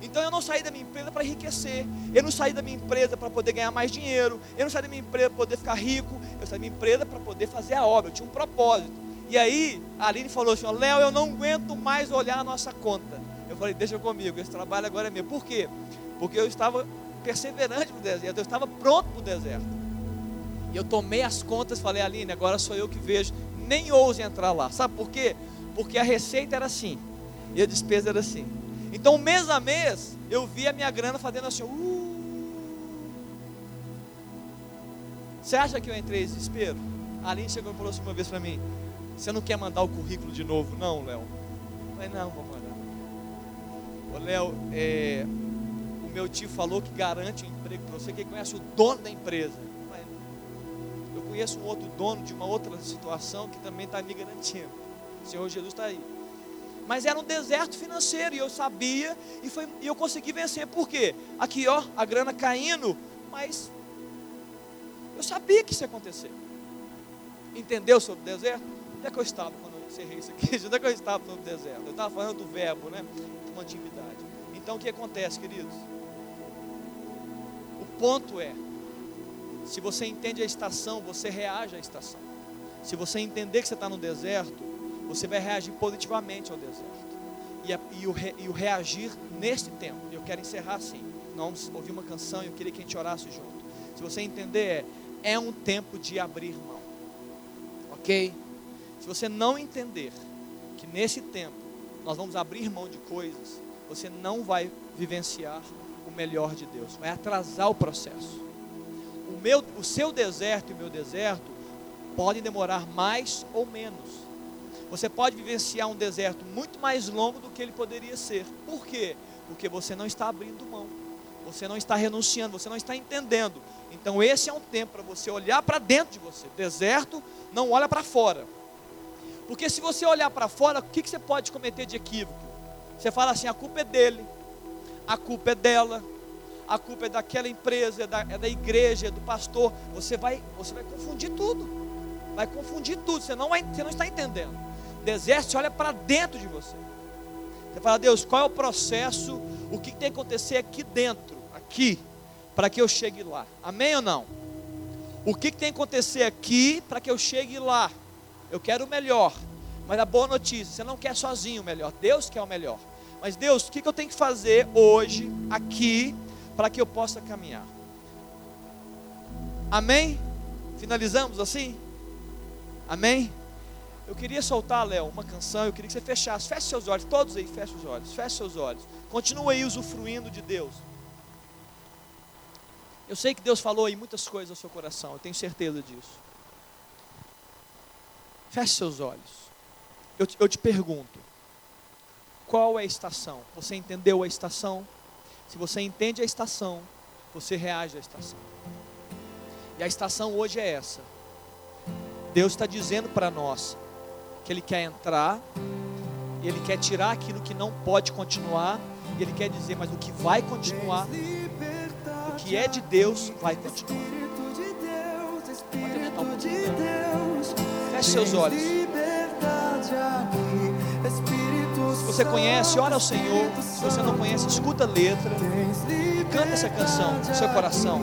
Então eu não saí da minha empresa para enriquecer. Eu não saí da minha empresa para poder ganhar mais dinheiro. Eu não saí da minha empresa para poder ficar rico. Eu saí da minha empresa para poder fazer a obra. Eu tinha um propósito. E aí, a Aline falou assim: Léo, eu não aguento mais olhar a nossa conta. Eu falei: Deixa comigo, esse trabalho agora é meu. Por quê? Porque eu estava perseverante no deserto, eu estava pronto para o deserto. Eu tomei as contas falei: Aline, agora sou eu que vejo. Nem ouse entrar lá. Sabe por quê? Porque a receita era assim e a despesa era assim. Então, mês a mês, eu via a minha grana fazendo assim. Uh. Você acha que eu entrei em desespero? A Aline chegou e falou assim uma vez para mim: você não quer mandar o currículo de novo? Não, Léo. Falei, não, vou mandar. Ô, Léo, é, o meu tio falou que garante um emprego para você, que conhece o dono da empresa. Conheço um outro dono de uma outra situação que também está me garantindo. O Senhor Jesus está aí. Mas era um deserto financeiro e eu sabia e, foi, e eu consegui vencer. Por quê? Aqui, ó, a grana caindo, mas eu sabia que isso ia acontecer. Entendeu sobre o deserto? Onde é que eu estava quando eu encerrei isso aqui? Onde é que eu estava no deserto? Eu estava falando do verbo, né? Uma atividade. Então o que acontece, queridos? O ponto é: se você entende a estação, você reage à estação. Se você entender que você está no deserto, você vai reagir positivamente ao deserto. E, a, e, o, re, e o reagir neste tempo. Eu quero encerrar assim. Nós ouvir uma canção e eu queria que a gente orasse junto. Se você entender, é, é um tempo de abrir mão. Ok? Se você não entender que nesse tempo nós vamos abrir mão de coisas, você não vai vivenciar o melhor de Deus, vai atrasar o processo. Meu, o seu deserto e o meu deserto podem demorar mais ou menos. Você pode vivenciar um deserto muito mais longo do que ele poderia ser. Por quê? Porque você não está abrindo mão, você não está renunciando, você não está entendendo. Então, esse é um tempo para você olhar para dentro de você. Deserto não olha para fora. Porque se você olhar para fora, o que, que você pode cometer de equívoco? Você fala assim: a culpa é dele, a culpa é dela, a culpa é daquela empresa, é da, é da igreja, é do pastor. Você vai, você vai confundir tudo. Vai confundir tudo. Você não, vai, você não está entendendo. Deserto, olha para dentro de você. Você fala, Deus, qual é o processo? O que tem que acontecer aqui dentro, aqui, para que eu chegue lá? Amém ou não? O que tem que acontecer aqui para que eu chegue lá? Eu quero o melhor. Mas a boa notícia, você não quer sozinho o melhor. Deus quer o melhor. Mas Deus, o que eu tenho que fazer hoje, aqui, para que eu possa caminhar? Amém? Finalizamos assim? Amém? Eu queria soltar, Léo, uma canção. Eu queria que você fechasse. Feche seus olhos. Todos aí, feche os olhos. Feche seus olhos. Continua aí usufruindo de Deus. Eu sei que Deus falou aí muitas coisas ao seu coração. Eu tenho certeza disso. Feche seus olhos. Eu eu te pergunto: qual é a estação? Você entendeu a estação? Se você entende a estação, você reage à estação. E a estação hoje é essa. Deus está dizendo para nós que Ele quer entrar, Ele quer tirar aquilo que não pode continuar, e Ele quer dizer, mas o que vai continuar, o que é de Deus, vai continuar. Pode um. Feche seus olhos. Se você conhece, ora ao Senhor. Se você não conhece, escuta a letra e canta essa canção no seu coração.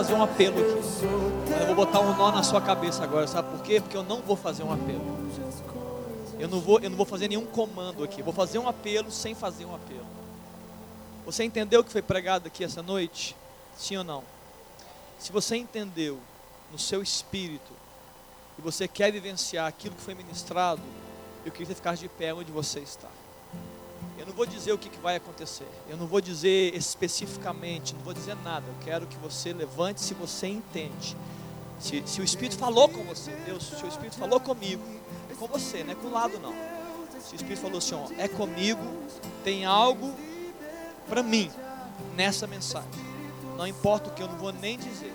Fazer um apelo aqui. Eu vou botar um nó na sua cabeça agora, sabe por quê? Porque eu não vou fazer um apelo. Eu não vou, eu não vou fazer nenhum comando aqui. Vou fazer um apelo sem fazer um apelo. Você entendeu o que foi pregado aqui essa noite? Sim ou não? Se você entendeu no seu espírito e você quer vivenciar aquilo que foi ministrado, eu queria que você de pé onde você está. Eu não vou dizer o que, que vai acontecer. Eu não vou dizer especificamente, não vou dizer nada. Eu quero que você levante se você entende. Se, se o Espírito falou com você, Deus, se o Espírito falou comigo, é com você, não é com o lado não. Se o Espírito falou assim, ó, é comigo, tem algo para mim nessa mensagem. Não importa o que eu não vou nem dizer.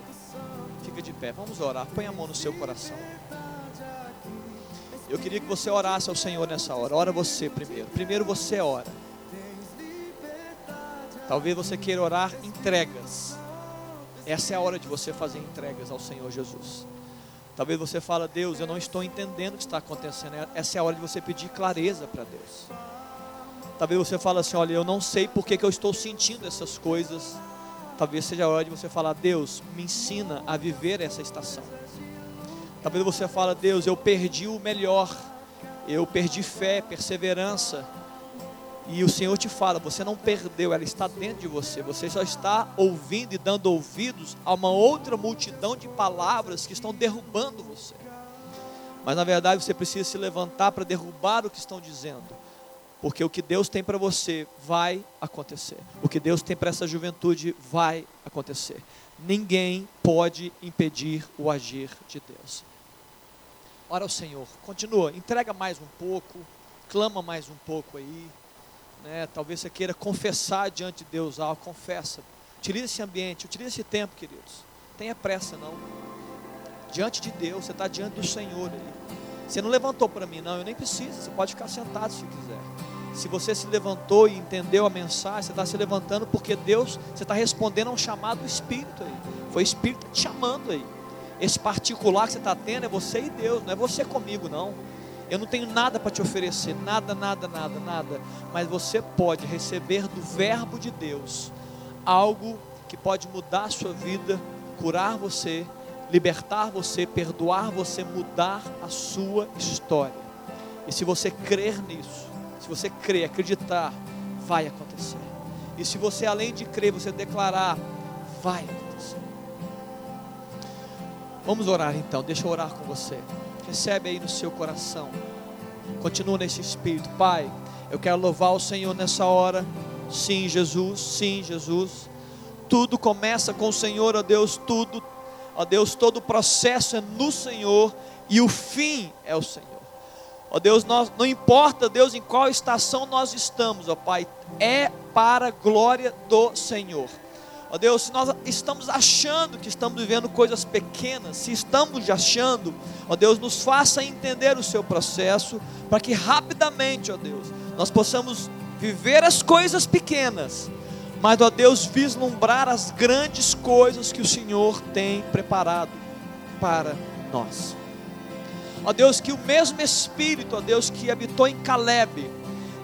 Fica de pé, vamos orar. Põe a mão no seu coração. Eu queria que você orasse ao Senhor nessa hora. Ora você primeiro. Primeiro você ora. Talvez você queira orar entregas. Essa é a hora de você fazer entregas ao Senhor Jesus. Talvez você fala, Deus, eu não estou entendendo o que está acontecendo. Essa é a hora de você pedir clareza para Deus. Talvez você fale assim, olha, eu não sei por que, que eu estou sentindo essas coisas. Talvez seja a hora de você falar, Deus, me ensina a viver essa estação. Talvez você fale, Deus, eu perdi o melhor. Eu perdi fé, perseverança. E o Senhor te fala, você não perdeu, ela está dentro de você. Você só está ouvindo e dando ouvidos a uma outra multidão de palavras que estão derrubando você. Mas na verdade você precisa se levantar para derrubar o que estão dizendo. Porque o que Deus tem para você vai acontecer. O que Deus tem para essa juventude vai acontecer. Ninguém pode impedir o agir de Deus. Ora ao Senhor, continua, entrega mais um pouco, clama mais um pouco aí né? Talvez você queira confessar diante de Deus algo, confessa. Utilize esse ambiente, utilize esse tempo, queridos. Tenha pressa não. Diante de Deus, você está diante do Senhor ali. Você não levantou para mim, não, eu nem preciso. Você pode ficar sentado se quiser. Se você se levantou e entendeu a mensagem, você está se levantando porque Deus, você está respondendo a um chamado do Espírito aí. Foi o Espírito te chamando aí. Esse particular que você está tendo é você e Deus, não é você comigo, não. Eu não tenho nada para te oferecer, nada, nada, nada, nada. Mas você pode receber do Verbo de Deus algo que pode mudar a sua vida, curar você, libertar você, perdoar você, mudar a sua história. E se você crer nisso, se você crer, acreditar, vai acontecer. E se você além de crer, você declarar, vai acontecer. Vamos orar então, deixa eu orar com você. Recebe aí no seu coração. Continua nesse espírito. Pai, eu quero louvar o Senhor nessa hora. Sim, Jesus. Sim, Jesus. Tudo começa com o Senhor, ó Deus. Tudo, ó Deus, todo o processo é no Senhor e o fim é o Senhor. Ó Deus, nós, não importa, Deus, em qual estação nós estamos, ó Pai, é para a glória do Senhor. Ó Deus, se nós estamos achando que estamos vivendo coisas pequenas, se estamos achando, ó Deus, nos faça entender o seu processo, para que rapidamente, ó Deus, nós possamos viver as coisas pequenas, mas, ó Deus, vislumbrar as grandes coisas que o Senhor tem preparado para nós. Ó Deus, que o mesmo Espírito, ó Deus, que habitou em Caleb,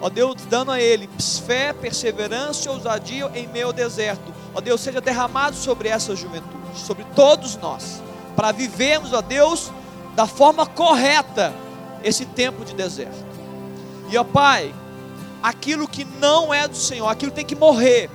ó Deus, dando a ele fé, perseverança e ousadia em meio deserto, ó Deus, seja derramado sobre essa juventude, sobre todos nós, para vivermos, ó Deus, da forma correta esse tempo de deserto. E ó Pai, aquilo que não é do Senhor, aquilo tem que morrer,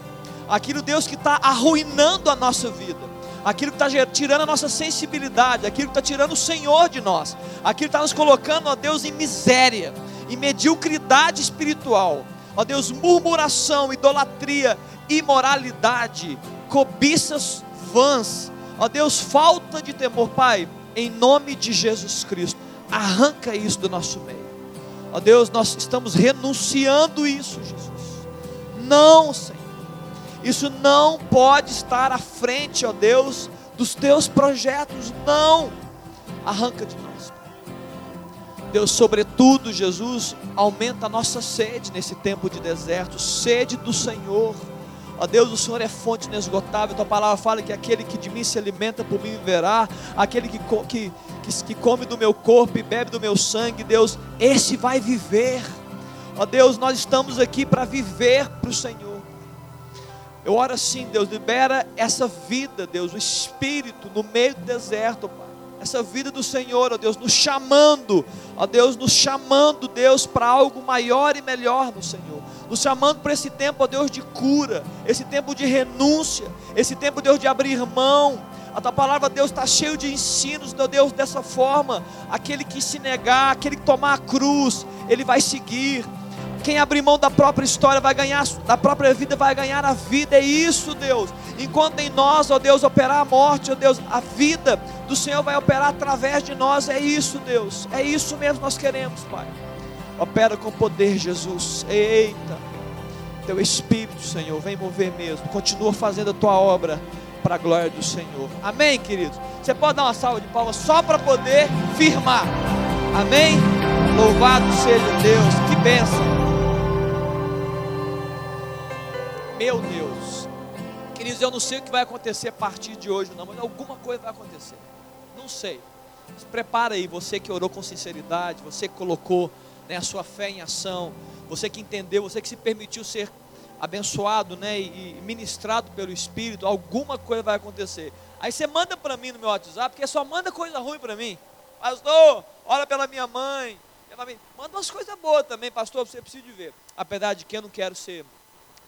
aquilo, Deus, que está arruinando a nossa vida, aquilo que está tirando a nossa sensibilidade, aquilo que está tirando o Senhor de nós, aquilo que está nos colocando, ó Deus, em miséria e mediocridade espiritual. Ó Deus, murmuração, idolatria, imoralidade, cobiças vãs. Ó Deus, falta de temor, Pai, em nome de Jesus Cristo. Arranca isso do nosso meio. Ó Deus, nós estamos renunciando isso, Jesus. Não, Senhor. Isso não pode estar à frente, ó Deus, dos teus projetos. Não. Arranca de nós. Deus, sobretudo, Jesus, aumenta a nossa sede nesse tempo de deserto, sede do Senhor. Ó Deus, o Senhor é fonte inesgotável. Tua palavra fala que aquele que de mim se alimenta por mim viverá. Aquele que, que, que, que come do meu corpo e bebe do meu sangue, Deus, esse vai viver. Ó Deus, nós estamos aqui para viver para o Senhor. Eu oro assim, Deus, libera essa vida, Deus, o Espírito no meio do deserto, Pai essa vida do Senhor, ó Deus, nos chamando, ó Deus, nos chamando, Deus, para algo maior e melhor no Senhor, nos chamando para esse tempo, ó Deus, de cura, esse tempo de renúncia, esse tempo, Deus, de abrir mão. A tua palavra, Deus, está cheio de ensinos, meu Deus, dessa forma. Aquele que se negar, aquele que tomar a cruz, ele vai seguir. Quem abrir mão da própria história vai ganhar, da própria vida vai ganhar a vida. É isso, Deus. Enquanto em nós, ó Deus, operar a morte, ó Deus, a vida do Senhor vai operar através de nós. É isso, Deus. É isso mesmo nós queremos, Pai. Opera com poder, Jesus. Eita. Teu Espírito, Senhor, vem mover mesmo. Continua fazendo a tua obra para a glória do Senhor. Amém, queridos? Você pode dar uma salva de palmas só para poder firmar. Amém? Louvado seja Deus. Que bênção. Meu Deus. Queridos, eu não sei o que vai acontecer a partir de hoje, não, mas alguma coisa vai acontecer. Não sei. Se prepara aí, você que orou com sinceridade, você que colocou né, a sua fé em ação, você que entendeu, você que se permitiu ser abençoado né, e ministrado pelo Espírito, alguma coisa vai acontecer. Aí você manda para mim no meu WhatsApp, porque só manda coisa ruim para mim. Pastor, ora pela minha mãe. Manda umas coisas boas também, pastor, você precisa de ver. Apesar de que eu não quero ser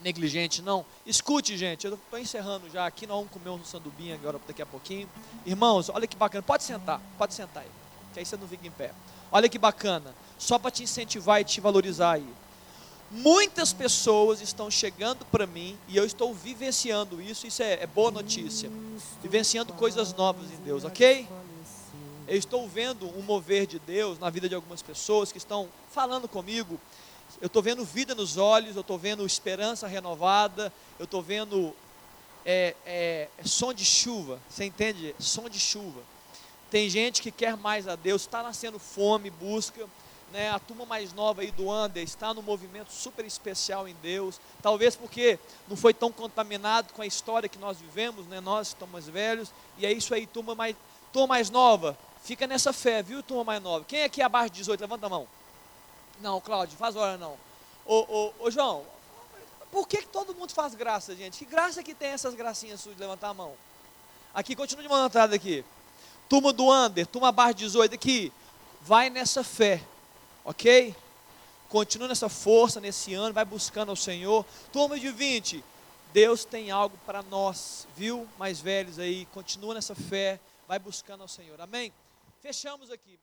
negligente, não. Escute, gente, eu estou encerrando já aqui, nós vamos comer um sandubinho agora daqui a pouquinho. Irmãos, olha que bacana, pode sentar, pode sentar aí, que aí você não fica em pé. Olha que bacana, só para te incentivar e te valorizar aí. Muitas pessoas estão chegando para mim e eu estou vivenciando isso, isso é, é boa notícia. Vivenciando coisas novas em Deus, ok? Eu estou vendo um mover de Deus na vida de algumas pessoas que estão falando comigo. Eu estou vendo vida nos olhos, eu estou vendo esperança renovada, eu estou vendo é, é, é som de chuva, você entende? Som de chuva. Tem gente que quer mais a Deus, está nascendo fome, busca né, a turma mais nova aí do Under está num movimento super especial em Deus, talvez porque não foi tão contaminado com a história que nós vivemos, né, nós estamos mais velhos, e é isso aí, turma mais, turma mais nova, fica nessa fé, viu, turma mais nova? Quem aqui é abaixo de 18, levanta a mão. Não, Cláudio, faz hora não. Ô, ô, ô João, por que, que todo mundo faz graça, gente? Que graça que tem essas gracinhas suas de levantar a mão? Aqui, continua de mão entrada aqui. Turma do Under, turma de 18 aqui, vai nessa fé ok? Continua nessa força nesse ano, vai buscando ao Senhor. Turma de 20, Deus tem algo para nós, viu? Mais velhos aí, continua nessa fé, vai buscando ao Senhor, amém? Fechamos aqui.